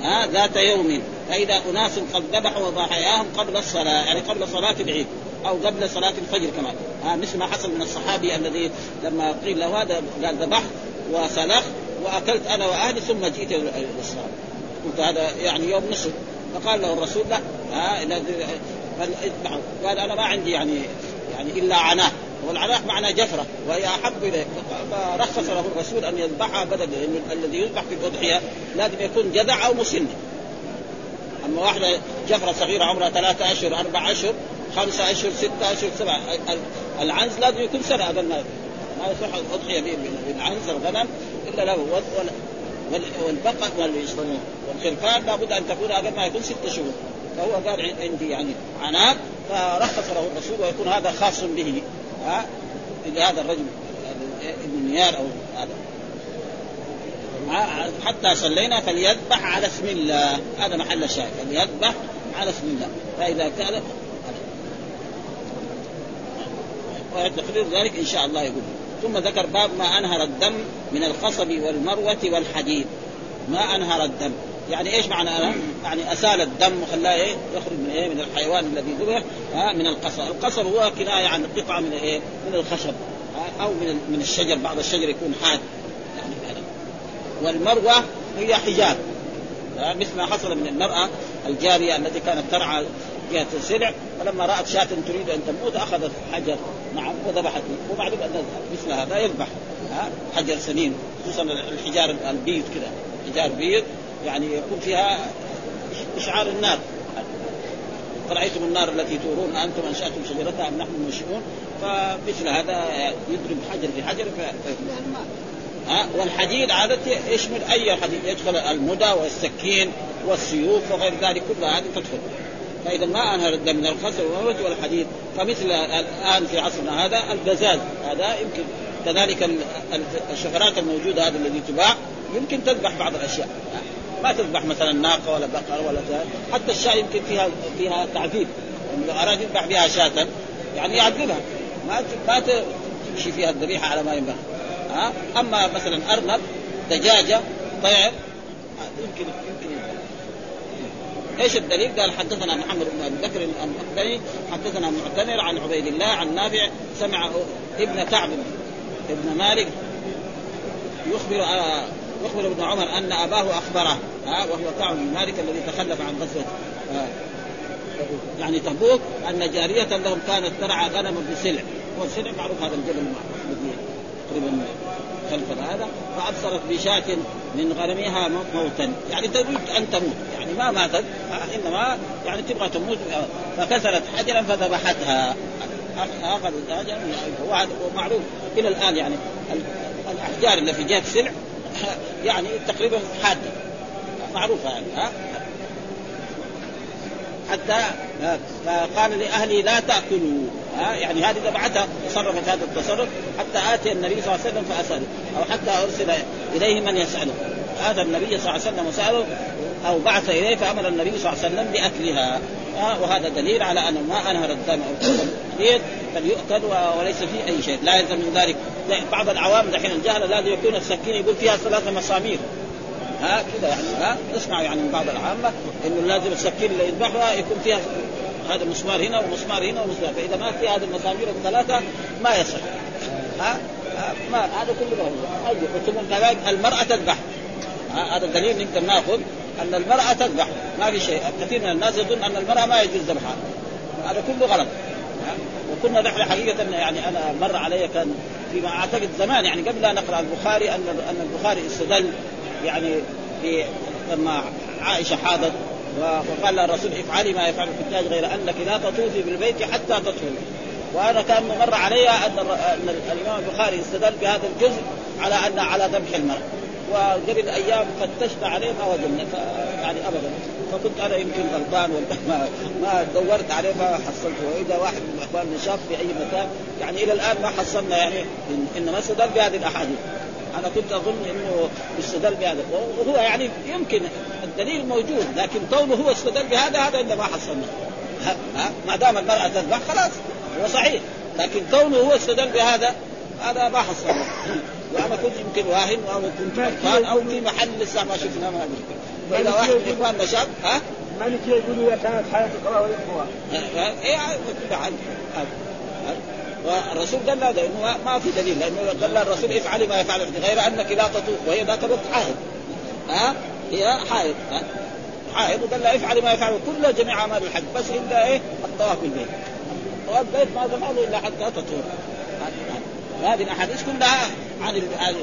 ها ذات يوم فإذا أناس قد ذبحوا ضحاياهم قبل الصلاة يعني قبل صلاة العيد أو قبل صلاة الفجر كمان. ها مثل ما حصل من الصحابي الذي لما قيل له هذا قال ذبحت وسلخ وأكلت أنا وأهلي ثم جئت للصلاة. قلت هذا يعني يوم نصف. فقال له الرسول لا ها اذبحوا قال أنا ما عندي يعني يعني إلا عناة. والعناة معناه جفرة وهي أحب اليه فرخص له الرسول أن يذبحها بدل الذي يذبح في الأضحية لازم يكون جذع أو مسن. أما واحدة جفرة صغيرة عمرها ثلاثة أشهر أربع أشهر خمسة أشهر ستة أشهر سبعة. العنز لازم يكون سنة أقل ما يصح الأضحية بالعنز الغنم الا له والبقر والخرفان لابد أن تكون أقل ما يكون ست شهور. فهو قال عندي يعني عناق فرخص له الرسول ويكون هذا خاص به ها لهذا الرجل ابن نيار أو هذا. حتى صلينا فليذبح على اسم الله. هذا محل الشاهد فليذبح على اسم الله. فإذا كان وتقرير ذلك إن شاء الله يقول. ثم ذكر باب ما أنهر الدم من القصب والمروة والحديد. ما أنهر الدم. يعني إيش معنى؟ يعني أسال الدم وخلاه إيه؟ يخرج من إيه؟ من الحيوان الذي ذبح ها؟ من القصب، القصب هو كناية عن قطعة من إيه؟ من الخشب أو من من الشجر. بعض الشجر يكون حاد. يعني والمروة هي حجاب مثل ما حصل من المرأة الجارية التي كانت ترعى جهة السلع فلما رأت شاة تريد أن تموت أخذت حجر نعم وذبحت. ومعلوم ان مثل هذا يذبح حجر سنين خصوصا الحجار البيض كذا حجار بيض يعني يكون فيها إشعار النار. فرأيتم النار التي تورون أنتم أنشأتم شجرتها أم نحن المنشئون؟ فمثل هذا يضرب حجر بحجر ها والحديد عادة يشمل أي حديد يدخل المدى والسكين والسيوف وغير ذلك كلها هذه تدخل. فإذا ما أنهر الدم من الخصر والموت والحديد فمثل الآن في عصرنا هذا القزاز هذا يمكن كذلك الشفرات الموجودة هذه التي تباع يمكن تذبح بعض الأشياء. ما تذبح مثلا ناقة ولا بقره ولا زهر. حتى الشاة يمكن فيها فيها تعذيب. يعني لو أراد يذبح بها شاة يعني يعذبها. ما ما تمشي فيها الذبيحة على ما ينبغي. ها؟ أما مثلا أرنب دجاجة طير يمكن يمكن إيش الدليل؟ قال حدثنا محمد بن أبي بكر المقدمي حدثنا معتمر عن عبيد الله عن نافع سمع ابن كعب ابن مالك يخبر يخبر ابن عمر أن أباه أخبره ها وهو كعب بن مالك الذي تخلف عن غزوة يعني تبوك أن جارية لهم كانت ترعى غنما بسلع والسلع معروف هذا الجبل الذي تقريبا خلف هذا فأبصرت بشاة من غنمها موتا. يعني تريد أن تموت. يعني ما ماتت انما يعني تبغى تموت. فكسرت حجرا فذبحتها. اخذ حجرا وهذا معروف. إلى الآن يعني الأحجار اللي في جهه سلع يعني تقريبا حادة. معروفة يعني ها؟ حتى فقال لأهلي لا تأكلوا. ها يعني هذه ذبحتها تصرفت هذا التصرف حتى آتي النبي صلى الله عليه وسلم فأسأله أو حتى أرسل إليه من يسأله. هذا النبي صلى الله عليه وسلم وسأله أو بعث إليه فأمر النبي صلى الله عليه وسلم بأكلها. وهذا دليل على أن ما انهر الدم أو الحديد فليؤكل وليس فيه أي شيء. لا يلزم من ذلك. بعض العوام دحين الجهله لازم يكون السكين يقول فيها ثلاثة مسامير. ها كذا يعني ها؟ نسمع يعني من بعض العامة إنه لازم السكين اللي يذبحها يكون فيها هذا مسمار هنا ومسمار هنا ومسمار فإذا ما في هذه المسامير الثلاثة ما يصح ها؟ ما هذا كله هو. ثم كذلك المرأة تذبح. هذا الدليل نقدر ناخذ أن المرأة تذبح. ما في شيء. كثير من الناس يظن أن المرأة ما يجوز ذبحها. هذا كله غلط. وكنا نحن حقيقة يعني أنا مر علي كان فيما أعتقد زمان يعني قبل ان اقرا البخاري أن أن البخاري استدل يعني في لما عائشة حاضت وقال الرسول افعلي ما يفعل الحجاج غير أنك لا تطوفي بالبيت حتى تطهري. وأنا كان مر علي أن أن الإمام البخاري استدل بهذا الجزء على ان على ذبح المرأة. وقبل أيام فتشنا عليه ما وجدنا يعني ابدا. فكنت أنا يمكن غلطان ما, ما دورت عليه ما حصلته وإذا واحد من اخواننا شاف في أي مكان يعني إلى الآن ما حصلنا. يعني إنما استدل بهذه الأحاديث. أنا كنت أظن إنه استدل بهذا. وهو يعني يمكن الدليل موجود لكن كونه هو استدل بهذا هذا اللي ما حصلنا ها ما دام المرأة تذبح خلاص هو صحيح. لكن كونه هو استدل بهذا هذا ما حصل. وأنا كنت يمكن واهن أو كنت غلطان أو في محل لسه ما شفنا ما فاذا واحد من اخواننا شاب ها؟ مالك يقول إذا كانت حياة القراءة والاخوان إيه والرسول قال هذا انه ما في دليل لأنه قال الرسول افعلي ما يفعل غير أنك لا تطوف وهي ذاك الوقت حائض. ها؟ هي حائض حائض وقال لها افعلي ما يفعل كل جميع أعمال الحج بس إلا إيه؟ الطواف بالبيت طواف البيت ما تفعله إلا حتى تطهر هذه الأحاديث كلها عن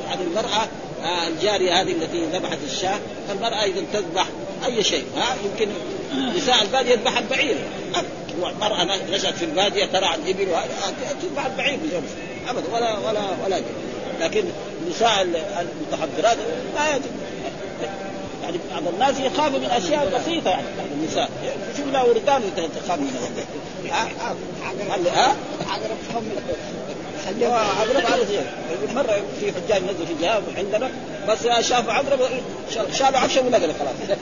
عن المرأة آه، الجارية هذه التي ذبحت الشاة المراه إذا تذبح أي شيء ها؟ يمكن نساء الباديه يذبح البعير المرأة نشأت في البادية ترى الإبل تذبح البعير أبدا ولا ولا ولا جي. لكن نساء المتحضرات ما يجب. يعني بعض الناس يخافوا من أشياء بسيطة يعني بعض النساء. شوف لا وردان تخاف منها ها؟ عقرب تخاف عقرب على زين مرة في حجاج نزلوا في جهة عندنا بس شافوا عقرب شالوا عفشة ونقلوا خلاص.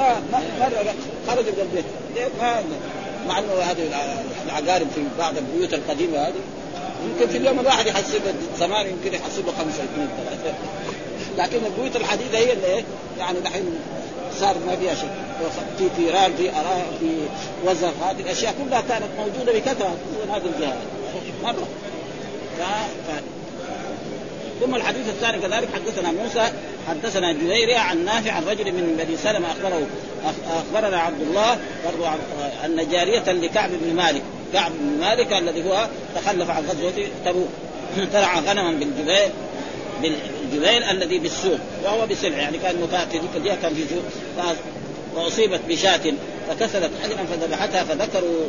مره خرجوا من البيت. مع إنه هذه العقارب في بعض البيوت القديمة هذه. يمكن في اليوم الواحد يحسب زمان يمكن يحسب له خمسة اثنين ثلاثة. لكن البيوت الحديثة هي اللي إيه؟ يعني دحين صار ما فيها شيء. في تيران في اراء في وزغ هذه الأشياء كلها كانت موجودة بكثرة من هذه الجهات مرة. ثم الحديث الثاني كذلك حدثنا موسى حدثنا جويرية عن نافع عن رجل من بني سلمة أخبره أخبرنا عبد الله برضو أن جارية لكعب بن مالك كعب بن مالك الذي هو تخلف عن غزوة تبوك. ترعى غنما بالجبيل بالجبيل الذي بالسوق وهو بسلع يعني كان في ذيك كان في سوق. واصيبت بشاة فكسرت حجرا فذبحتها فذكروا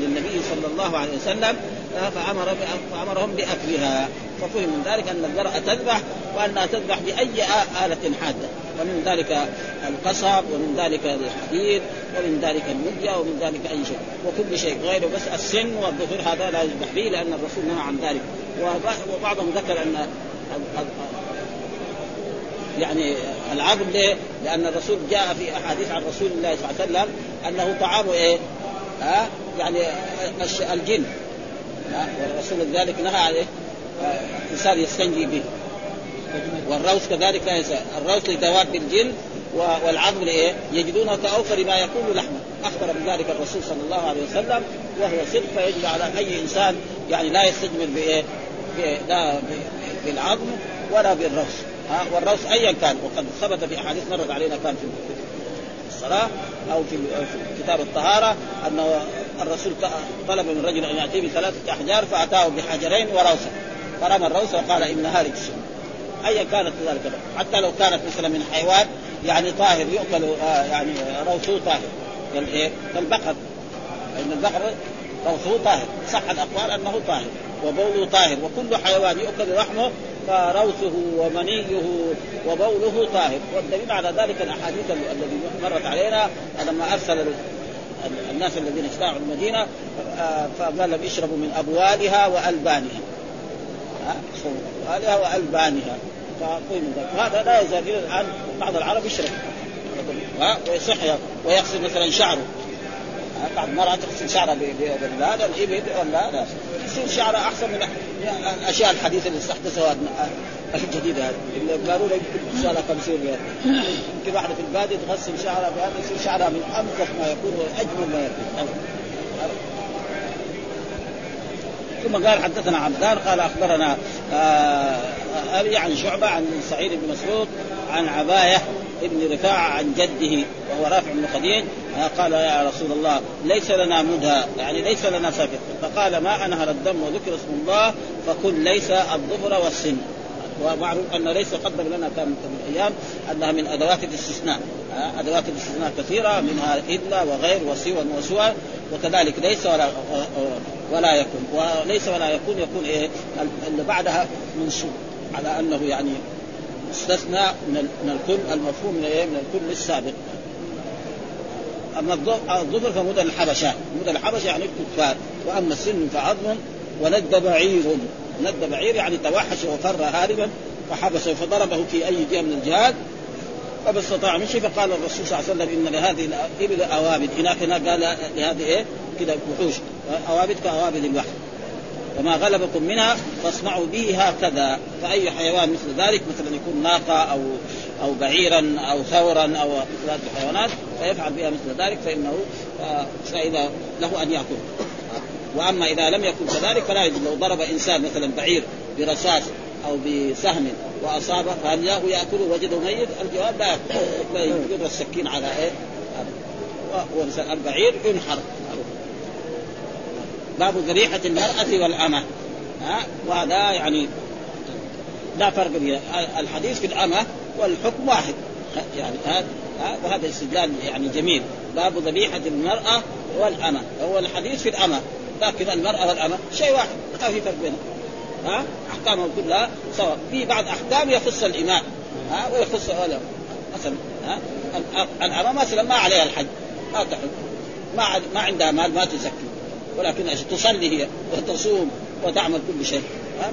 للنبي صلى الله عليه وسلم فأمر فأمرهم بأكلها. ففهم من ذلك أن المراه تذبح وأنها تذبح بأي آلة حادة. ومن ذلك القصب ومن ذلك الحديد ومن ذلك المدية ومن ذلك أي شيء. وكل شيء غيره بس السن والظفر هذا لا يذبح به لأن الرسول نهى عن ذلك. وبعضهم ذكر أن يعني العظم ليه؟ لأن الرسول جاء في أحاديث عن رسول الله صلى الله عليه وسلم أنه طعام إيه؟ ها؟ يعني الجن. والرسول ذلك نهى عليه. الإنسان يستنجي به. والروس كذلك لا يسأل الروس لدواب الجن والعظم لإيه؟ يجدونه كأوفر ما يكون لحما أخبر بذلك الرسول صلى الله عليه وسلم وهو صدق فيجب على أي إنسان يعني لا يستجمل بإيه؟ لا بالعظم ولا بالروس. ها؟ والروس ايا كان وقد ثبت في أحاديث مرت علينا كان في الصلاة أو في كتاب الطهارة أنه الرسول طلب من رجل أن ياتيه بثلاثة أحجار فأتاه بحجرين وروسة. فرمى الروسه وقال إنها رجس. أيا كانت ذلك؟ حتى لو كانت مثلا من حيوان يعني طاهر يؤكل آه يعني روسه طاهر. كالايه؟ كالبقر فإن البقر روسه طاهر. صح الأقوال أنه طاهر. وبوله طاهر. وكل حيوان يؤكل لحمه فروثه ومنيه وبوله طاهر. والدليل على ذلك الأحاديث التي مرت علينا لما أرسل الناس الذين اجتاعوا المدينة آه، فقال لهم اشربوا من أبوالها وألبانها. أبوالها وألبانها. هذا لا يزال إلى الآن بعض العرب يشرب. ويصح ويغسل مثلا شعره. بعض المرأة تغسل شعرها بهذا الإبل ولا لا؟ يصير شعرها أحسن من الأشياء الحديثة اللي استحدثوها الجديدة هذه. اللي قالوا يمكن شعرها 50 ريال. يمكن واحدة في البادية تغسل شعرها بهذا يصير شعرها من أنظف ما يكون وأجمل ما يكون. ثم قال حدثنا عبدان قال أخبرنا آه أبي عن شعبة عن سعيد بن مسعود عن عباية ابن رفاعة عن جده وهو رافع بن خديج قال يا رسول الله ليس لنا مدهى يعني ليس لنا سفر فقال ما أنهر الدم وذكر اسم الله فكل ليس الظفر والسن. ومعروف أن ليس قدم لنا كان من الأيام أنها من أدوات الاستثناء. أدوات الاستثناء كثيرة منها إلا وغير وسوى وسوى وكذلك ليس ولا ولا يكون. وليس ولا يكون يكون إيه؟ اللي بعدها منصوب على أنه يعني مستثنى من من الكل المفهوم من إيه؟ من الكل السابق. أما الظفر فمدن الحبشه، مدن الحبشه يعني الكفار، وأما السن فعظم وند بعير، ند بعير يعني توحش وفر هاربا فحبسه فضربه في أي جهة من الجهاد فما استطاع مشي فقال الرسول صلى الله عليه وسلم إن لهذه الابل أوابد. هناك هناك قال لهذه إيه؟ كذا وحوش. أوابد كأوابد البحر وما غلبكم منها فاصنعوا به هكذا. فأي حيوان مثل ذلك مثلا يكون ناقة أو أو بعيرا أو ثورا أو مثل الحيوانات فيفعل بها مثل ذلك فإنه آه، فاذا له أن يأكل. وأما إذا لم يكن كذلك فلا يجوز. لو ضرب إنسان مثلا بعير برصاص أو بسهم واصابه فهل له يأكل وجده ميت؟ الجواب لا. يقدر السكين على إيه؟ والبعير ينحر. باب ذبيحة المرأة والأمة. ها؟ وهذا يعني لا فرق بين الحديث في الأمة والحكم واحد. يعني هذا وهذا استدلال يعني جميل. باب ذبيحة المرأة والأمة. هو الحديث في الأمة. لكن المرأة والأمة شيء واحد. ما في فرق بينهم. ها؟ أحكامهم كلها سواء. في بعض أحكام يخص الإماء ها؟ ويخص مثلا ها؟ الأمة مثلا ما عليها الحج. ما تحج. ما ما عندها مال ما تزكي. ولكن تصلي هي وتصوم وتعمل كل شيء.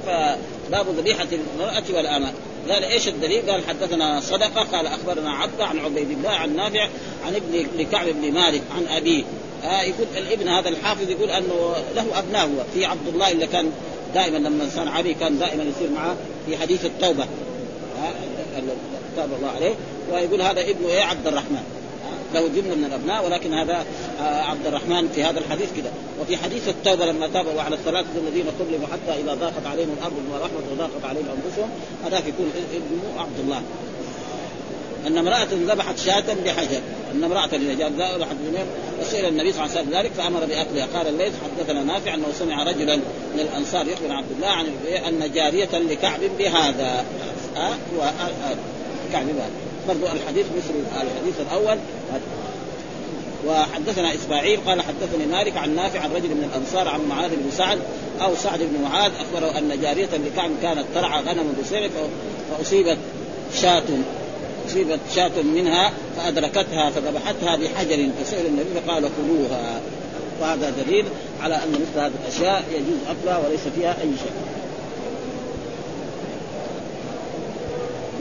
فباب ذبيحة المرأة والأمة. قال إيش الدليل؟ قال حدثنا صدقة قال أخبرنا عبد عن عبيد الله عن نافع عن ابن لكعب بن مالك عن أبيه. آه يقول الابن هذا الحافظ يقول أنه له أبناء هو. في عبد الله اللي كان دائما لما كان علي كان دائما يصير معه في حديث التوبة. آه تاب الله عليه. ويقول هذا ابنه إيه؟ عبد الرحمن. له جمله من الأبناء ولكن هذا آه، عبد الرحمن في هذا الحديث كذا وفي حديث التوبة لما تابوا على الثلاثه الذين خلفوا حتى إذا ضاقت عليهم الأرض رحمت وضاقت عليهم أنفسهم هذاك يكون ابنه عبد الله. أن امرأة ذبحت شاة بحجر أن امرأة ذبحت وسئل النبي صلى الله عليه وسلم ذلك فأمر بأكلها. قال الليث حدثنا نافع أنه سمع رجلا من الأنصار يخبر عبد الله عن أن جارية لكعب بهذا. ها هو كعب بهذا. برضو الحديث مثل الحديث الأول وحدثنا إسماعيل قال حدثني مالك عن نافع عن رجل من الأنصار عن معاذ بن سعد أو سعد بن معاذ أخبره أن جارية لكعب كانت ترعى غنم بسير فأصيبت شاة أصيبت شاة منها فأدركتها فذبحتها بحجر فسئل النبي فقال كلوها وهذا دليل على أن مثل هذه الأشياء يجوز أكلها وليس فيها أي شيء.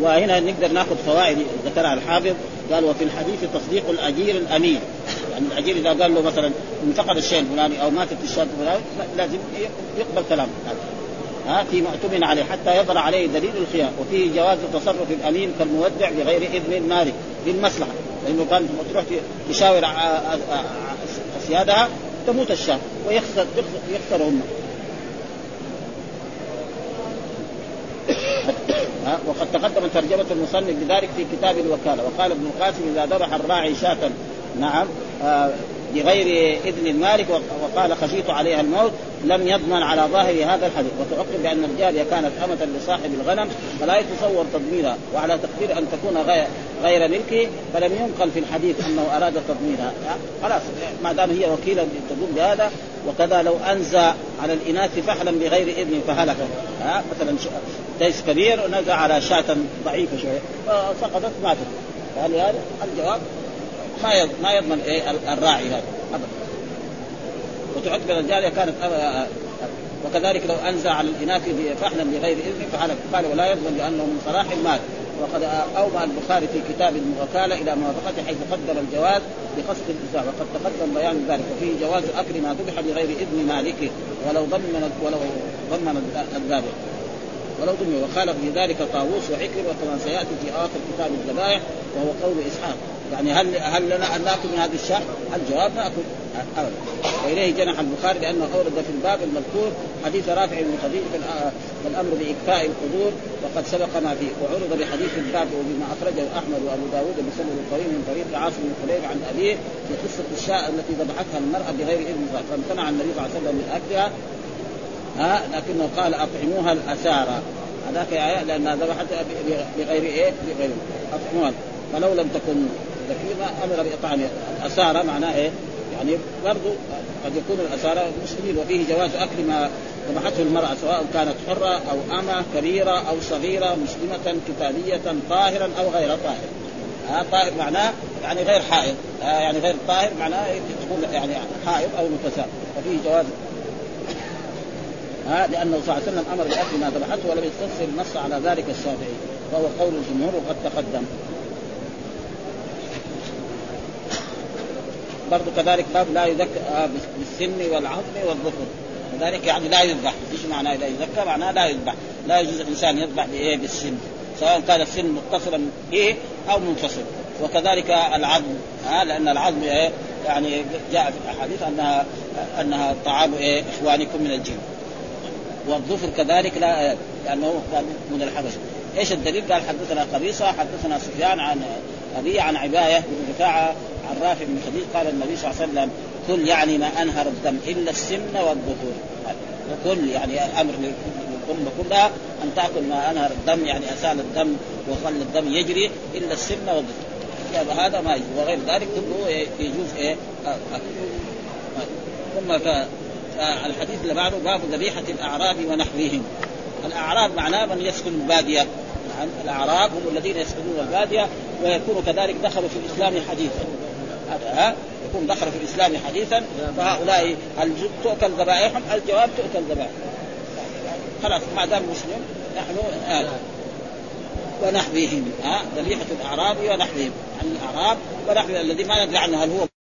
وهنا نقدر ناخذ فوائد ذكرها الحافظ. قال وفي الحديث تصديق الأجير الأمين. يعني الأجير إذا قال له مثلا انتقد الشيء الفلاني أو ماتت الشاة الفلاني لازم يقبل كلامه. ها في مؤتمن عليه حتى يظهر عليه دليل الخيار وفيه جواز تصرف الأمين كالمودع بغير إذن المالك للمصلحة. لأنه كان تروح تشاور أسيادها تموت الشاة ويخسر يخسر هم ها وقد تقدم ترجمة المصنف بذلك في كتاب الوكالة. وقال ابن القاسم إذا ذبح الراعي شاة نعم آه بغير إذن المالك وقال خشيت عليها الموت لم يضمن على ظاهر هذا الحديث. وتعقب بأن الجاريه كانت أمة لصاحب الغنم فلا يتصور تضمينها وعلى تقدير أن تكون غير غير ملكه فلم ينقل في الحديث أنه أراد تضمينها خلاص ما دام هي وكيلة تقوم بهذا وكذا لو أنزى على الإناث فحلا بغير إذن فهلك مثلا تيس كبير ونزع على شاة ضعيفة شوية فسقطت ماتت. فلهذا الجواب؟ ما ما يضمن إيه الراعي هذا ابدا. وتعتبر الجاريه كانت وكذلك لو أنزع على الإناث فحلا بغير إذن فحلف قال ولا يضمن لأنه من صلاح المال. وقد اومى البخاري في كتاب الوكالة إلى موافقته حيث قدر الجواز بقصد الإنزاع. وقد تقدم بيان ذلك وفيه جواز أكل ما ذبح بغير إذن مالكه ولو ضمن ولو ضمن الذابح ولو ضمن وقال في ذلك طاووس وعكر وكما سيأتي في آخر كتاب الذبائح وهو قول إسحاق. يعني هل هل لنا أن ناكل من هذه الشاة؟ الجواب ناكل ابدا وإليه جنح البخاري لأنه أورد في الباب المذكور حديث رافع بن خديج في الأمر بإكفاء القدور وقد سبق ما فيه. وعرض بحديث الباب وبما أخرجه أحمد وأبو داود بسند الطويل من طريق عاصم بن خليل عن أبيه في قصة الشاة التي ذبحتها المرأة بغير إذن فامتنع النبي صلى الله عليه وسلم من أكلها. ها لكنه قال أطعموها الأسارى. هذاك لأنها ذبحتها بغير إيه؟ بغير أطعموها. فلو لم تكن ذكيمة أمر باطعام الاسارى معناه إيه؟ يعني برضو قد يكون الاسارى مسلمين وفيه جواز أكل ما ذبحته المرأة سواء كانت حرة أو أمة كبيرة أو صغيرة مسلمة كتابية طاهرا أو غير طاهر. آه طاهر معناه يعني غير حائض. آه يعني غير طاهر معناه تكون يعني حائض أو متساءل وفيه جواز. ها لأنه صلى الله عليه وسلم أمر بأكل ما ذبحته ولم يستفسر النص على ذلك الشافعي فهو قول الجمهور وقد تقدم. برضه كذلك باب لا يذكر آه، بالسن والعظم والظفر كذلك يعني لا يذبح معناه لا يزكى؟ معناه لا يذبح، لا يجوز الإنسان يذبح بإيه؟ بالسن، سواء كان السن متصلا به أو منفصل، وكذلك العظم ها لأن العظم إيه؟ يعني جاء في الأحاديث أنها أنها طعام إيه؟ إخوانكم من الجن. والظفر كذلك لا لأنه كان من الحبشة. إيش الدليل؟ قال حدثنا قبيصة حدثنا سفيان عن ابي عن عباية بن رفاعة عن رافع بن خديج قال النبي صلى الله عليه وسلم كل يعني ما أنهر الدم إلا السمن والظفر وكل يعني أمر للامه كلها أن تأكل ما أنهر الدم يعني أسال الدم وخل الدم يجري إلا السمن والظفر هذا ما يجوز وغير ذلك كله يجوز إيه؟ ثم الحديث اللي بعده باب ذبيحة الأعراب ونحوهم. الأعراب معناه من يسكن البادية. نعم الأعراب هم الذين يسكنون البادية ويكونوا كذلك دخلوا في الإسلام حديثا. ها؟ يكون دخلوا في الإسلام حديثا فهؤلاء هل تؤكل ذبائحهم؟ الجواب تؤكل ذبائحهم خلاص ما دام مسلم نحن آه ونحوهم ها؟ ذبيحة الأعراب ونحوهم عن الأعراب ونحو الذي ما ندري عنه هل هو